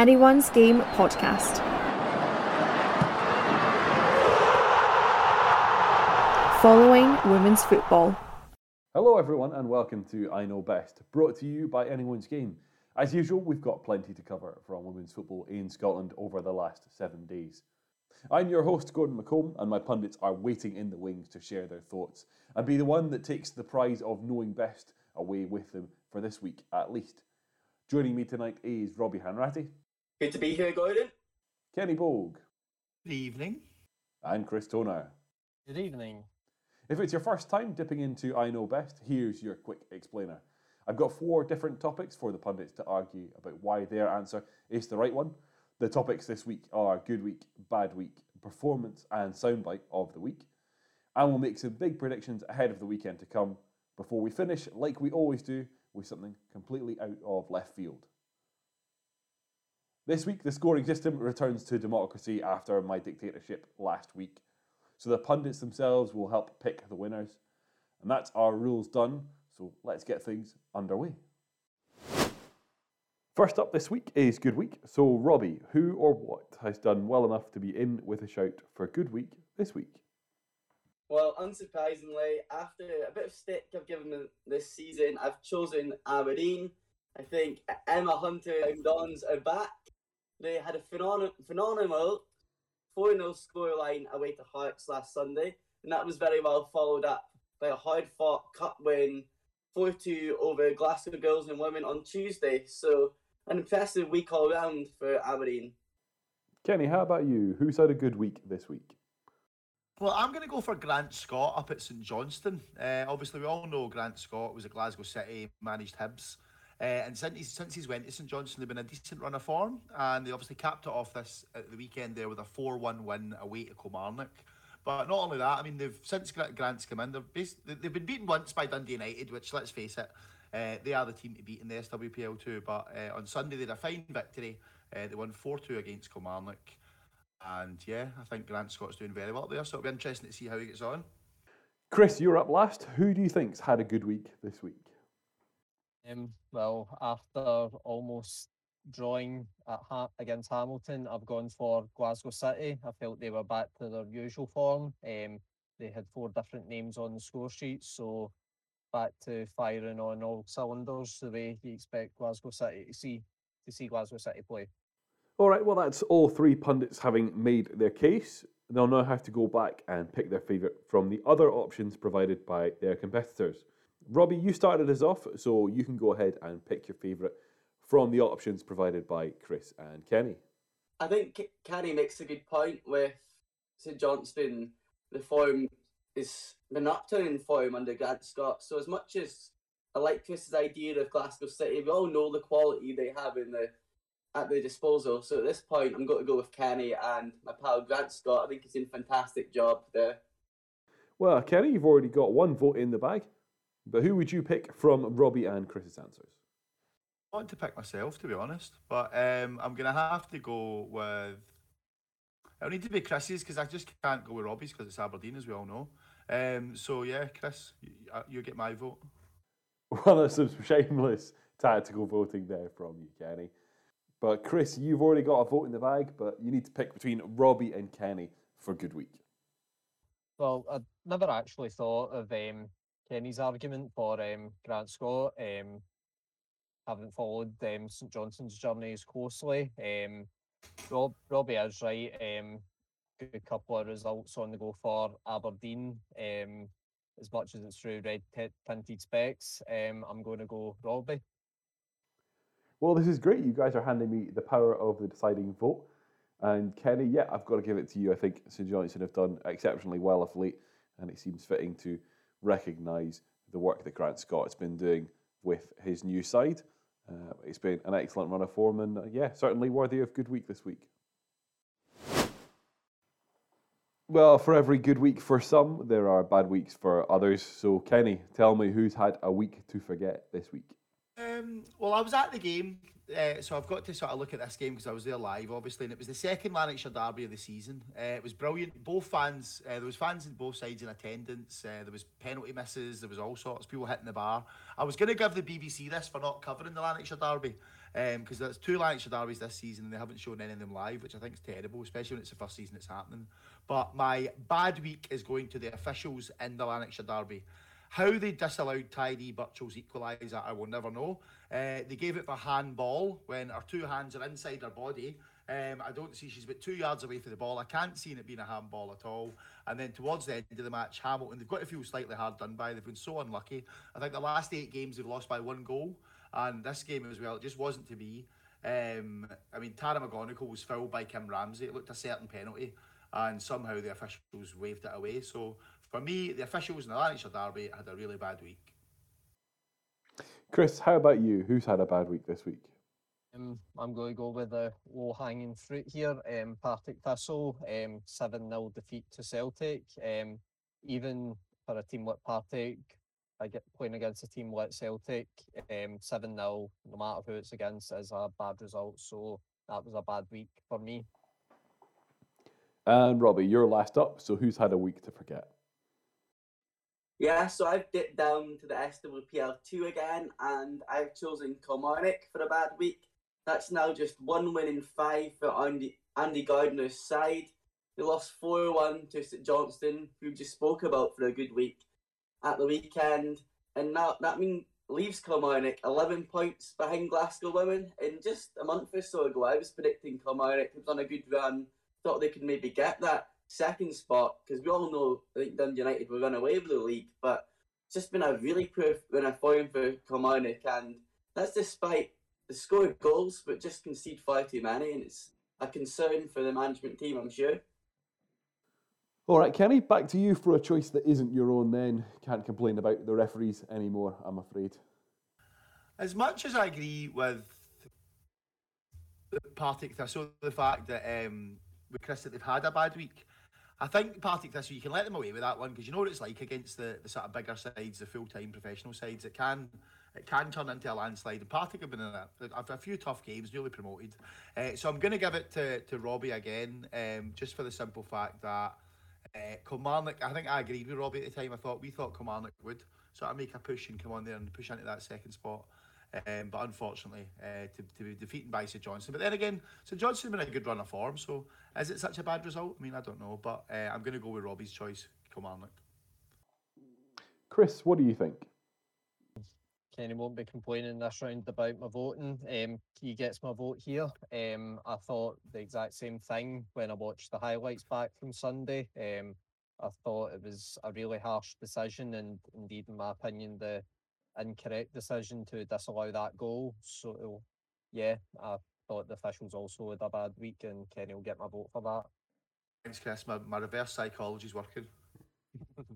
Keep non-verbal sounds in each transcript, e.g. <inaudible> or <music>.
Anyone's Game podcast. Following women's football. Hello, everyone, and welcome to I Know Best, brought to you by Anyone's Game. As usual, we've got plenty to cover from women's football in Scotland over the last seven days. I'm your host, Gordon McComb, and my pundits are waiting in the wings to share their thoughts and be the one that takes the prize of knowing best away with them for this week at least. Joining me tonight is Robbie Hanratty. Good to be here, Gordon. Kenny Bogue. Good evening. And Chris Toner. Good evening. If it's your first time dipping into I Know Best, here's your quick explainer. I've got four different topics for the pundits to argue about why their answer is the right one. The topics this week are Good Week, Bad Week, Performance, and Soundbite of the Week. And we'll make some big predictions ahead of the weekend to come before we finish, like we always do, with something completely out of left field. This week, the scoring system returns to democracy after my dictatorship last week. So the pundits themselves will help pick the winners. And that's our rules done. So let's get things underway. First up this week is Good Week. So, Robbie, who or what has done well enough to be in with a shout for Good Week this week? Well, unsurprisingly, after a bit of stick I've given this season, I've chosen Aberdeen. I think Emma Hunter and Dons are back. They had a phenom- phenomenal 4 0 scoreline away to Hearts last Sunday, and that was very well followed up by a hard fought cup win 4 2 over Glasgow Girls and Women on Tuesday. So, an impressive week all round for Aberdeen. Kenny, how about you? Who's had a good week this week? Well, I'm going to go for Grant Scott up at St Johnstone. Uh, obviously, we all know Grant Scott was a Glasgow City, managed Hibs. Uh, and since he's, since he's went to St Johnstone, they've been a decent run of form. And they obviously capped it off this at the weekend there with a 4 1 win away to Kilmarnock. But not only that, I mean, they've since Grant's come in, they've, they've been beaten once by Dundee United, which, let's face it, uh, they are the team to beat in the SWPL too. But uh, on Sunday, they had a fine victory. Uh, they won 4 2 against Kilmarnock. And yeah, I think Grant Scott's doing very well there, so it'll be interesting to see how he gets on. Chris, you're up last. Who do you think's had a good week this week? Um, well, after almost drawing at ha- against Hamilton, I've gone for Glasgow City. I felt they were back to their usual form. Um, they had four different names on the score sheet, so back to firing on all cylinders the way you expect Glasgow City to see to see Glasgow City play. All right, well, that's all three pundits having made their case. They'll now have to go back and pick their favourite from the other options provided by their competitors. Robbie, you started us off, so you can go ahead and pick your favourite from the options provided by Chris and Kenny. I think Kenny makes a good point with St Johnstone. The form is been upturn in form under Grant Scott. So as much as I like Chris's idea of Glasgow City, we all know the quality they have in the at their disposal. So at this point, I'm going to go with Kenny and my pal Grant Scott. I think he's doing a fantastic job there. Well, Kenny, you've already got one vote in the bag. But who would you pick from Robbie and Chris's answers? I want to pick myself, to be honest, but um, I'm going to have to go with. It'll need to be Chris's because I just can't go with Robbie's because it's Aberdeen, as we all know. Um, so yeah, Chris, you, you get my vote. <laughs> Well, that's some shameless tactical voting there from you, Kenny. But Chris, you've already got a vote in the bag, but you need to pick between Robbie and Kenny for good week. Well, I never actually thought of um, Kenny's argument for um, Grant Scott. Um, haven't followed um, St Johnstone's journey as closely. Um, Rob, Robbie is right. Um, good couple of results on the go for Aberdeen. Um, as much as it's through red tinted specs, um, I'm going to go Robbie. Well, this is great. You guys are handing me the power of the deciding vote. And Kenny, yeah, I've got to give it to you. I think St Johnstone have done exceptionally well of late, and it seems fitting to recognise the work that Grant Scott's been doing with his new side. Uh, it's been an excellent run of form, and uh, yeah, certainly worthy of good week this week. Well, for every good week for some, there are bad weeks for others. So, Kenny, tell me who's had a week to forget this week. Um, well, I was at the game, uh, so I've got to sort of look at this game because I was there live, obviously, and it was the second Lanarkshire derby of the season. Uh, it was brilliant. Both fans, uh, there was fans in both sides in attendance. Uh, there was penalty misses. There was all sorts people hitting the bar. I was going to give the BBC this for not covering the Lanarkshire derby, because um, there's two Lanarkshire derbies this season and they haven't shown any of them live, which I think is terrible, especially when it's the first season it's happening. But my bad week is going to the officials in the Lanarkshire derby. How they disallowed Tyree Birchall's equaliser, I will never know. Uh, they gave it for handball when her two hands are inside her body. Um, I don't see she's about two yards away from the ball. I can't see it being a handball at all. And then towards the end of the match, Hamilton, they've got to feel slightly hard done by. They've been so unlucky. I think the last eight games they've lost by one goal. And this game as well, it just wasn't to be. Um, I mean, Tara McGonigal was fouled by Kim Ramsey. It looked a certain penalty. And somehow the officials waved it away. So for me, the officials in the Lanarkshire Derby had a really bad week. Chris, how about you? Who's had a bad week this week? Um, I'm going to go with the low hanging fruit here. Um, Partick Thistle, um, 7 0 defeat to Celtic. Um, even for a team like Partick, I get playing against a team like Celtic, um, 7 0, no matter who it's against, is a bad result. So that was a bad week for me. And Robbie, you're last up. So who's had a week to forget? Yeah, so I've dipped down to the SWPL2 again, and I've chosen Kilmarnock for a bad week. That's now just one win in five for Andy, Andy Gardner's side. They lost 4 1 to St Johnstone, who just spoke about for a good week at the weekend. And now that means leaves Kilmarnock 11 points behind Glasgow Women. In just a month or so ago, I was predicting Kilmarnock was on a good run, thought they could maybe get that second spot because we all know I think Dundee United will run away with the league, but it's just been a really poor run of form for Kilmarnock, and that's despite the score of goals, but just concede far too many, and it's a concern for the management team, I'm sure. All right, Kenny, back to you for a choice that isn't your own. Then can't complain about the referees anymore. I'm afraid. As much as I agree with the Partick Thistle, the fact that um, with Chris that they've had a bad week, I think Partick this you can let them away with that one because you know what it's like against the, the sort of bigger sides, the full time professional sides. It can it can turn into a landslide. And Partick have been in a, a, few tough games, newly promoted. Uh, so I'm going to give it to, to Robbie again, um, just for the simple fact that uh, Kilmarnock, I think I agreed with Robbie at the time. I thought we thought Kilmarnock would sort of make a push and come on there and push into that second spot. Um, but unfortunately, uh, to, to be defeated by St Johnstone. But then again, St Johnstone's been a good run of form, so is it such a bad result? I mean, I don't know, but uh, I'm going to go with Robbie's choice, Kilmarnock. Chris, what do you think? Kenny won't be complaining this round about my voting. Um, he gets my vote here. Um, I thought the exact same thing when I watched the highlights back from Sunday. Um, I thought it was a really harsh decision, and indeed, in my opinion, the incorrect decision to disallow that goal. So, yeah, I thought the officials also had a bad week, and Kenny will get my vote for that. Thanks, Chris. My, my reverse psychology is working. <laughs>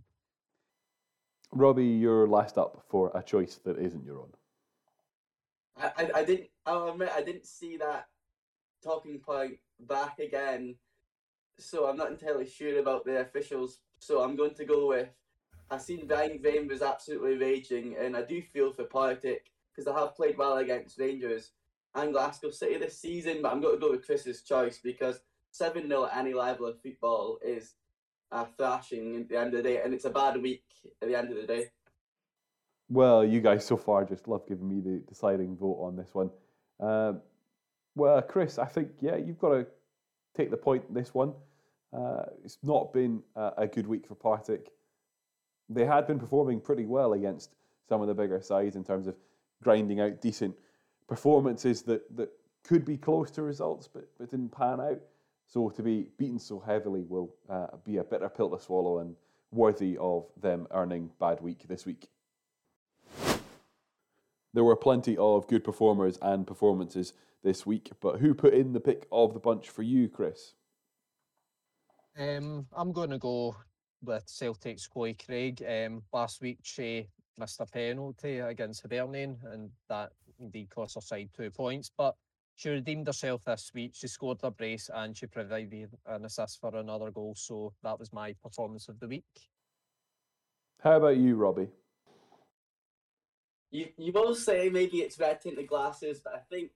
Robbie, you're last up for a choice that isn't your own. I, I, I didn't. I'll admit I didn't see that talking point back again, so I'm not entirely sure about the officials. So I'm going to go with I seen Ryan Vane was absolutely raging, and I do feel for Partick because they have played well against Rangers and Glasgow City this season. But I'm going to go with Chris's choice because 7 0 at any level of football is a thrashing at the end of the day, and it's a bad week at the end of the day. Well, you guys so far just love giving me the deciding vote on this one. Uh, well, Chris, I think, yeah, you've got to take the point in this one. Uh, it's not been a, a good week for Partick they had been performing pretty well against some of the bigger sides in terms of grinding out decent performances that, that could be close to results but, but didn't pan out. So to be beaten so heavily will uh, be a bitter pill to swallow and worthy of them earning bad week this week. There were plenty of good performers and performances this week, but who put in the pick of the bunch for you, Chris? Um, I'm going to go with Celtic's Chloe Craig. Um, last week she missed a penalty against Hibernian, and that indeed cost her side two points. But she redeemed herself this week. She scored a brace and she provided an assist for another goal. So that was my performance of the week. How about you, Robbie? You you will say maybe it's red tinted glasses, but I think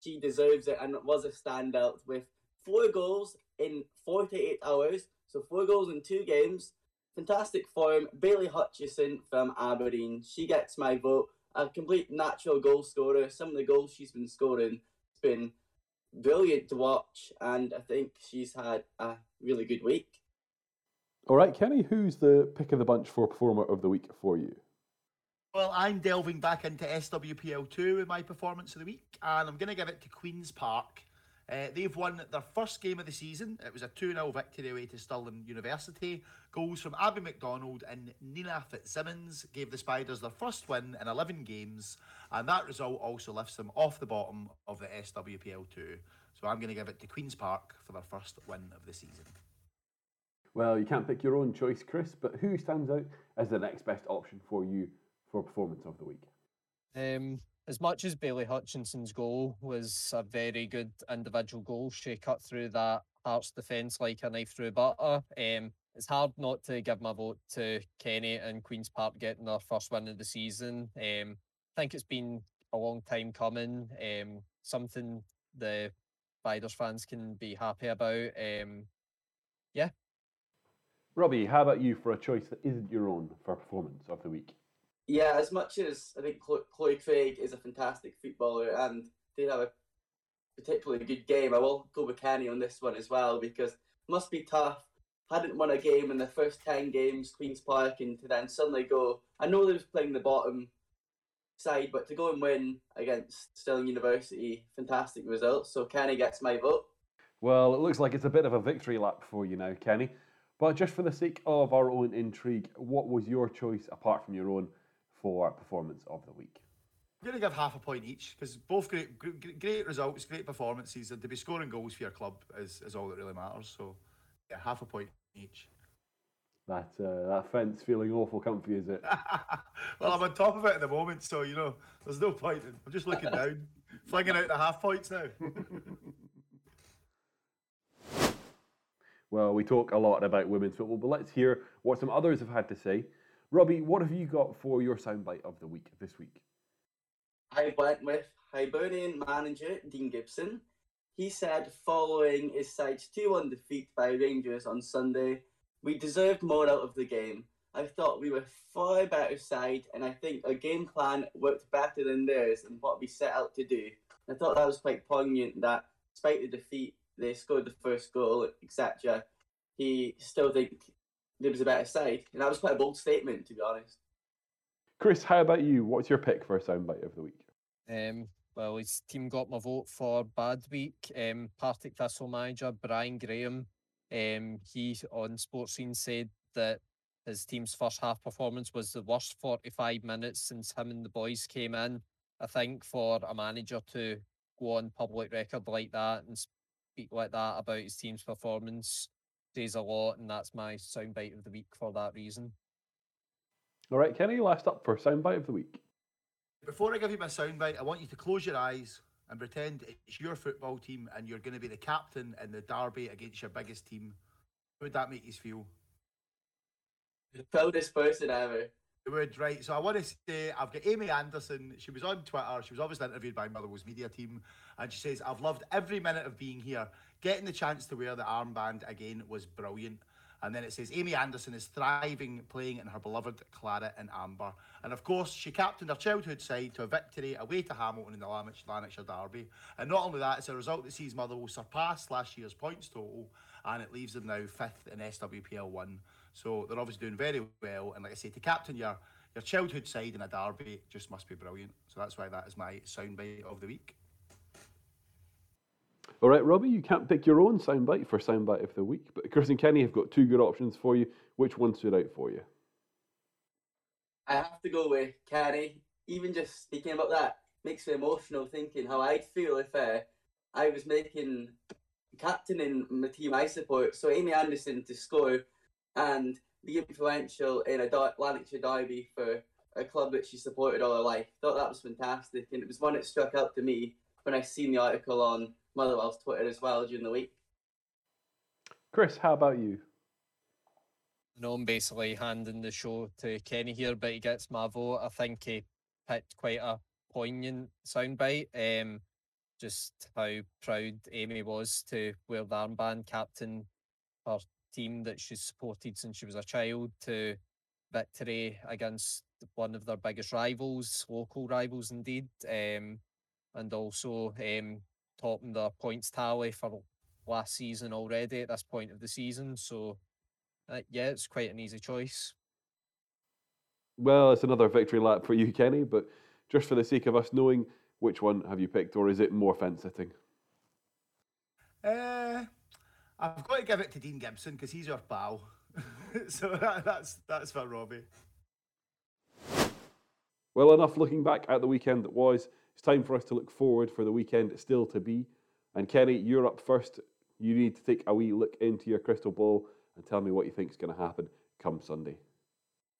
she deserves it and it was a standout with four goals in 48 hours so four goals in two games. Fantastic form. Bailey Hutchison from Aberdeen. She gets my vote. a complete natural goal scorer. Some of the goals she's been scoring it's been brilliant to watch, and I think she's had a really good week. All right, Kenny, who's the pick of the bunch for performer of the week for you? Well, I'm delving back into SWPL2 with my performance of the week, and I'm going to give it to Queen's Park. Uh, they've won their first game of the season. It was a 2 0 victory away to Stirling University. Goals from Abby McDonald and Nina Fitzsimmons gave the Spiders their first win in 11 games, and that result also lifts them off the bottom of the SWPL2. So I'm going to give it to Queen's Park for their first win of the season. Well, you can't pick your own choice, Chris, but who stands out as the next best option for you for performance of the week? Um, as much as Bailey Hutchison's goal was a very good individual goal, she cut through that Hearts defence like a knife through butter. Um, it's hard not to give my vote to Kenny and Queen's Park getting their first win of the season. Um, I think it's been a long time coming. Um, something the Spiders fans can be happy about. Um, yeah. Robbie, how about you for a choice that isn't your own for performance of the week? Yeah, as much as I think Chloe Craig is a fantastic footballer and did have a particularly good game, I will go with Kenny on this one as well because must be tough. Hadn't won a game in the first 10 games, Queen's Park, and to then suddenly go. I know they was playing the bottom side, but to go and win against Stirling University, fantastic result. So Kenny gets my vote. Well, it looks like it's a bit of a victory lap for you now, Kenny. But just for the sake of our own intrigue, what was your choice apart from your own for performance of the week? I'm going to give half a point each because both great, great, great results, great performances, and to be scoring goals for your club is, is all that really matters. So, yeah, half a point each. That uh, that fence feeling awful comfy, is it? <laughs> well, I'm on top of it at the moment, so you know, there's no point. In, I'm just looking down, <laughs> flinging out the half points now. <laughs> well, we talk a lot about women's football, but let's hear what some others have had to say. Robbie, what have you got for your soundbite of the week this week? I went with Hibernian manager Dean Gibson. He said, following his side's 2 1 defeat by Rangers on Sunday, we deserved more out of the game. I thought we were far better side, and I think our game plan worked better than theirs and what we set out to do. I thought that was quite poignant that, despite the defeat, they scored the first goal, etc. He still think there was a better side, and that was quite a bold statement, to be honest. Chris, how about you? What's your pick for a soundbite of the week? Um, well, his team got my vote for bad week. Um, Partick Thistle manager Brian Graham um, he on Sportscene said that his team's first half performance was the worst 45 minutes since him and the boys came in. I think for a manager to go on public record like that and speak like that about his team's performance says a lot, and that's my soundbite of the week for that reason. All right, Kenny, last up for soundbite of the week. Before I give you my soundbite, I want you to close your eyes and pretend it's your football team and you're going to be the captain in the derby against your biggest team. How would that make you feel? The proudest person ever. Would, right. So I want to say I've got Amy Anderson. She was on Twitter. She was obviously interviewed by Motherwell's media team. And she says, I've loved every minute of being here. Getting the chance to wear the armband again was brilliant. And then it says Amy Anderson is thriving playing in her beloved Claret and Amber. And of course, she captained her childhood side to a victory away to Hamilton in the Lanarkshire Derby. And not only that, it's a result that sees Motherwell surpass last year's points total and it leaves them now fifth in SWPL 1. So they're obviously doing very well. And like I say, to captain your, your childhood side in a derby just must be brilliant. So that's why that is my soundbite of the week. All right, Robbie, you can't pick your own soundbite for soundbite of the week, but Chris and Kenny have got two good options for you. Which one stood out for you? I have to go with Kenny. Even just speaking about that makes me emotional thinking how I'd feel if uh, I was making captain in the team I support. So Amy Anderson to score and be influential in a Lanarkshire derby for a club that she supported all her life. Thought that was fantastic, and it was one that struck out to me when I seen the article on Motherwell's Twitter as well during the week. Chris, how about you? No, I'm basically handing the show to Kenny here, but he gets my vote. I think he picked quite a poignant soundbite. Um, just how proud Amy was to wear the armband, captain her team that she's supported since she was a child to victory against one of their biggest rivals, local rivals indeed, um, and also um, topping their points tally for last season already at this point of the season. So, uh, yeah, it's quite an easy choice. Well, it's another victory lap for you, Kenny, but just for the sake of us knowing, which one have you picked, or is it more fence sitting? Uh, I've got to give it to Dean Gibson because he's our pal. <laughs> so that, that's that's for Robbie. Well, enough looking back at the weekend that was. It's time for us to look forward for the weekend still to be. And Kenny, you're up first. You need to take a wee look into your crystal ball and tell me what you think is going to happen come Sunday.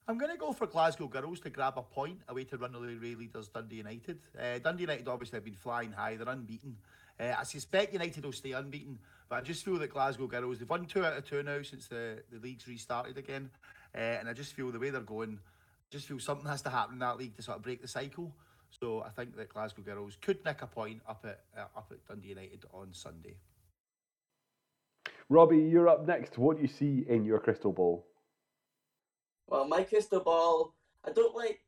I'm going to go for Glasgow Girls to grab a point away to runaway leaders Dundee United. Uh, Dundee United obviously have been flying high, they're unbeaten. Uh, I suspect United will stay unbeaten, but I just feel that Glasgow Girls, they've won two out of two now since the, the league's restarted again. Uh, and I just feel the way they're going, I just feel something has to happen in that league to sort of break the cycle. So I think that Glasgow Girls could nick a point up at uh, up at Dundee United on Sunday. Robbie, you're up next. What do you see in your crystal ball? Well, my crystal ball, I don't like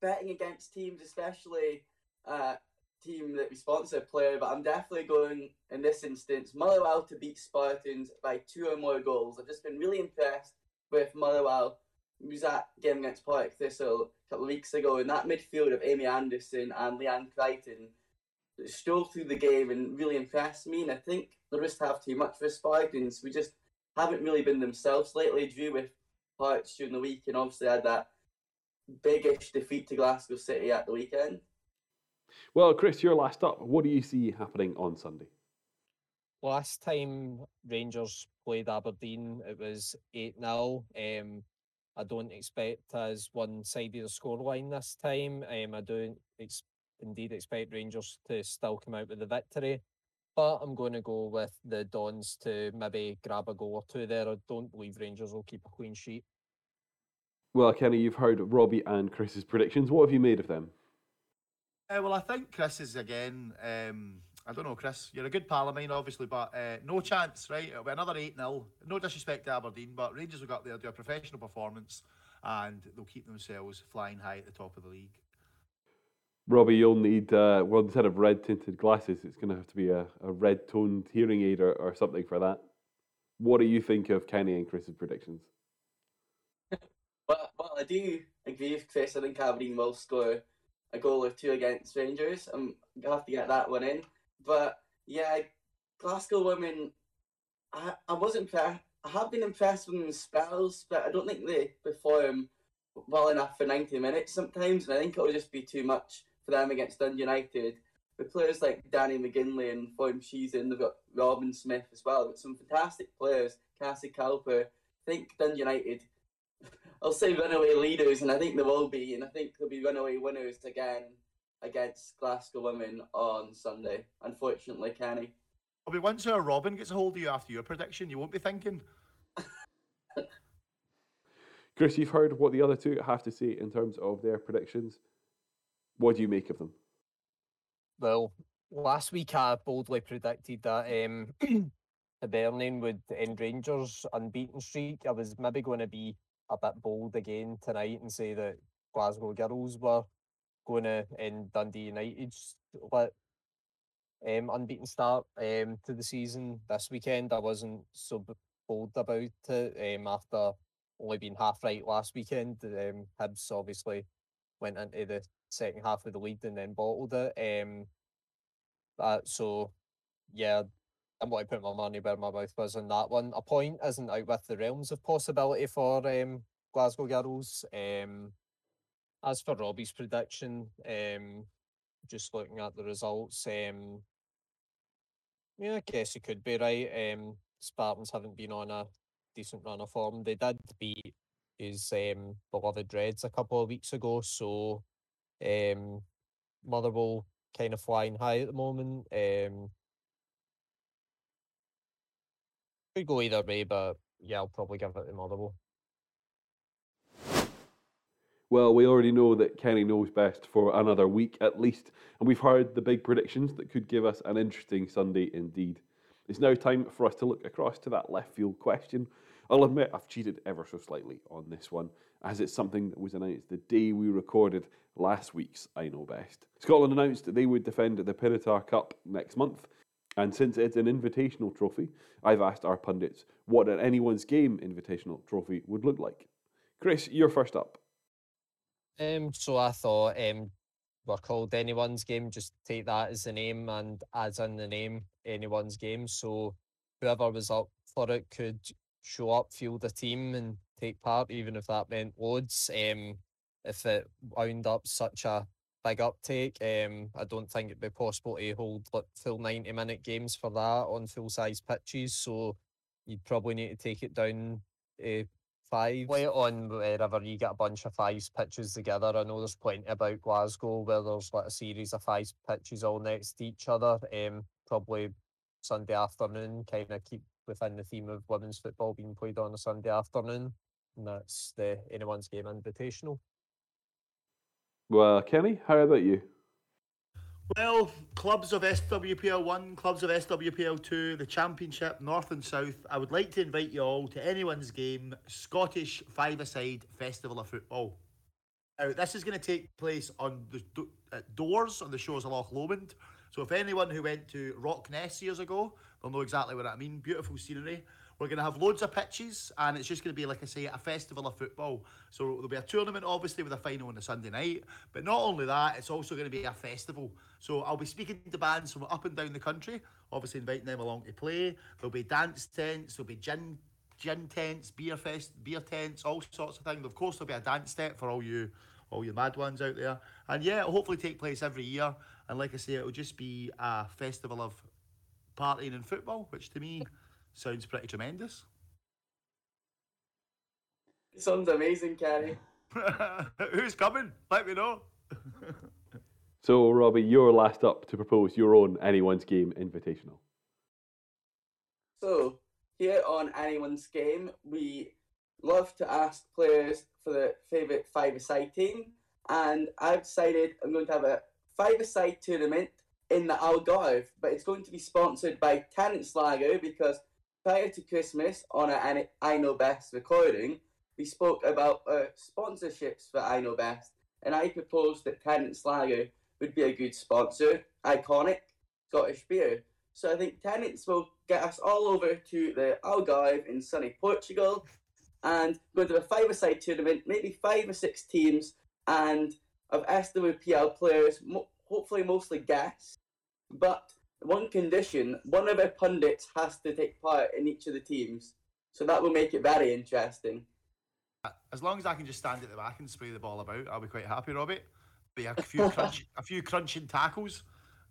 betting against teams, especially uh, team that we sponsor player, but I'm definitely going in this instance Motherwell to beat Spartans by two or more goals. I've just been really impressed with Motherwell. We was at game against Partick Thistle a couple of weeks ago, and that midfield of Amy Anderson and Leanne Crichton stole through the game and really impressed me. And I think they just have too much for Spartans. We just haven't really been themselves lately. Drew with Hearts during the week, and obviously had that biggish defeat to Glasgow City at the weekend. Well, Chris, you're last up. What do you see happening on Sunday? Last time Rangers played Aberdeen, it was 8 0. Um, I don't expect as one sided a scoreline this time. Um, I don't ex- indeed expect Rangers to still come out with the victory, but I'm going to go with the Dons to maybe grab a goal or two there. I don't believe Rangers will keep a clean sheet. Well, Kenny, you've heard Robbie and Chris's predictions. What have you made of them? Uh, well, I think Chris is again. Um, I don't know, Chris. You're a good pal of mine, obviously, but uh, no chance, right? It'll be another 8 0. No disrespect to Aberdeen, but Rangers will go up there, do a professional performance, and they'll keep themselves flying high at the top of the league. Robbie, you'll need, uh, well, instead of red tinted glasses, it's going to have to be a, a red toned hearing aid or, or something for that. What do you think of Kenny and Chris's predictions? Well, well, I do agree with Chris. I think Aberdeen will score a goal or two against Rangers. Um, I'm gonna have to get that one in. But yeah, Glasgow women, I, I was impressed. I have been impressed with them spells, but I don't think they perform well enough for 90 minutes sometimes. And I think it'll just be too much for them against Dundee United. With players like Danny McGinley and form she's in, they've got Robin Smith as well. Got some fantastic players. Cassie Cowper. I think Dundee United I'll say runaway leaders, and I think there will be, and I think there'll be runaway winners again against Glasgow women on Sunday. Unfortunately, Kenny. I'll be once our Robin gets a hold of you after your prediction, you won't be thinking. <laughs> Chris, you've heard what the other two have to say in terms of their predictions. What do you make of them? Well, last week I boldly predicted that um, <clears throat> Hibernian would end Rangers' unbeaten streak. I was maybe going to be a bit bold again tonight and say that Glasgow Girls were going to end Dundee United's um, unbeaten start um, to the season this weekend. I wasn't so bold about it um, after only being half right last weekend. Um, Hibs obviously went into the second half of the lead and then bottled it. Um, so, yeah, I'm going to put my money where my mouth was on that one. A point isn't out with the realms of possibility for um, Glasgow Girls. Um, as for Robbie's prediction, um, just looking at the results, um, yeah, I guess he could be right. Um, Spartans haven't been on a decent run of form. They did beat his um, beloved Reds a couple of weeks ago, so um, Motherwell kind of flying high at the moment. Um, could go either way, but yeah, I'll probably give it to Motherwell. Well, we already know that Kenny knows best for another week at least, and we've heard the big predictions that could give us an interesting Sunday indeed. It's now time for us to look across to that left field question. I'll admit I've cheated ever so slightly on this one, as it's something that was announced the day we recorded last week's I Know Best. Scotland announced that they would defend the Pinatar Cup next month, and since it's an invitational trophy, I've asked our pundits what an anyone's game invitational trophy would look like. Chris, you're first up. Um, so I thought um, we're called anyone's game. Just take that as the name and as in the name, anyone's game. So whoever was up for it could show up, field a team, and take part, even if that meant loads. Um, if it wound up such a big uptake, um, I don't think it'd be possible to hold like full ninety minute games for that on full size pitches. So you'd probably need to take it down uh, five. Play it on wherever you get a bunch of fives pitches together. I know there's plenty about Glasgow where there's like a series of five pitches all next to each other. Um, probably Sunday afternoon, kind of keep within the theme of women's football being played on a Sunday afternoon. And that's the anyone's game invitational. Well, Kenny, how about you? Well, clubs of SWPL 1, clubs of SWPL 2, the Championship, North and South, I would like to invite you all to anyone's game, Scottish Five-A-Side Festival of Football. Now, this is going to take place on the at uh, doors on the shores of Loch Lomond. So, if anyone who went to Rockness years ago, they'll know exactly what I mean. Beautiful scenery. We're going to have loads of pitches, and it's just going to be, like I say, a festival of football. So there'll be a tournament, obviously, with a final on a Sunday night. But not only that, it's also going to be a festival. So I'll be speaking to bands from up and down the country, obviously inviting them along to play. There'll be dance tents, there'll be gin gin tents, beer fest, beer tents, all sorts of things. Of course, there'll be a dance tent for all you, all you mad ones out there. And yeah, it'll hopefully take place every year. And like I say, it'll just be a festival of partying and football, which to me sounds pretty tremendous. It sounds amazing, Carrie. <laughs> Who's coming? Let me know. <laughs> So, Robbie, you're last up to propose your own anyone's game invitational. So, here on Anyone's Game, we love to ask players for their favourite five-a-side team, and I've decided I'm going to have a five-a-side tournament in the Algarve, but it's going to be sponsored by Tennent's Lager because prior to Christmas on an I Know Best recording, we spoke about uh, sponsorships for I Know Best, and I proposed that Tennent's Lager would be a good sponsor, iconic Scottish beer. So I think Tennent's will get us all over to the Algarve in sunny Portugal and go to a five-a-side tournament, maybe five or six teams, and of SWPL players, mo- hopefully mostly guests. But one condition, one of our pundits has to take part in each of the teams. So that will make it very interesting. Uh, as long as I can just stand at the back and spray the ball about, I'll be quite happy, Robbie. A few <laughs> crunch, a few crunching tackles.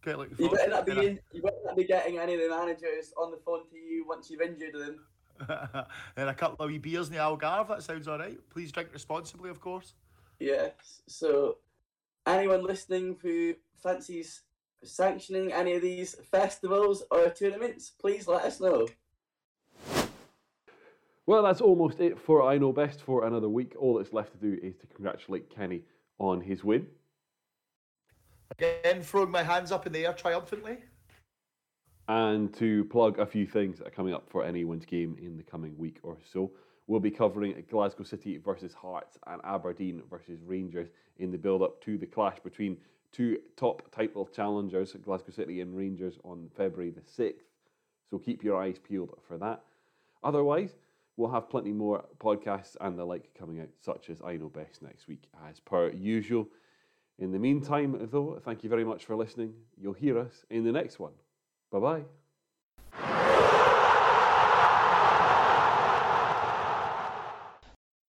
You better not be in, you better not be getting any of the managers on the phone to you once you've injured them. <laughs> and a couple of wee beers in the Algarve. That sounds all right. Please drink responsibly, of course. Yes. So anyone listening who fancies sanctioning any of these festivals or tournaments, please let us know. Well, that's almost it for I Know Best for another week. All that's left to do is to congratulate Kenny on his win. Again, throwing my hands up in the air triumphantly. and to plug a few things that are coming up for anyone's game in the coming week or so. We'll be covering Glasgow City versus Hearts and Aberdeen versus Rangers in the build up to the clash between two top title challengers, Glasgow City and Rangers, on February the 6th. So keep your eyes peeled for that. Otherwise, we'll have plenty more podcasts and the like coming out, such as I Know Best next week, as per usual. In the meantime, though, thank you very much for listening. You'll hear us in the next one. Bye bye.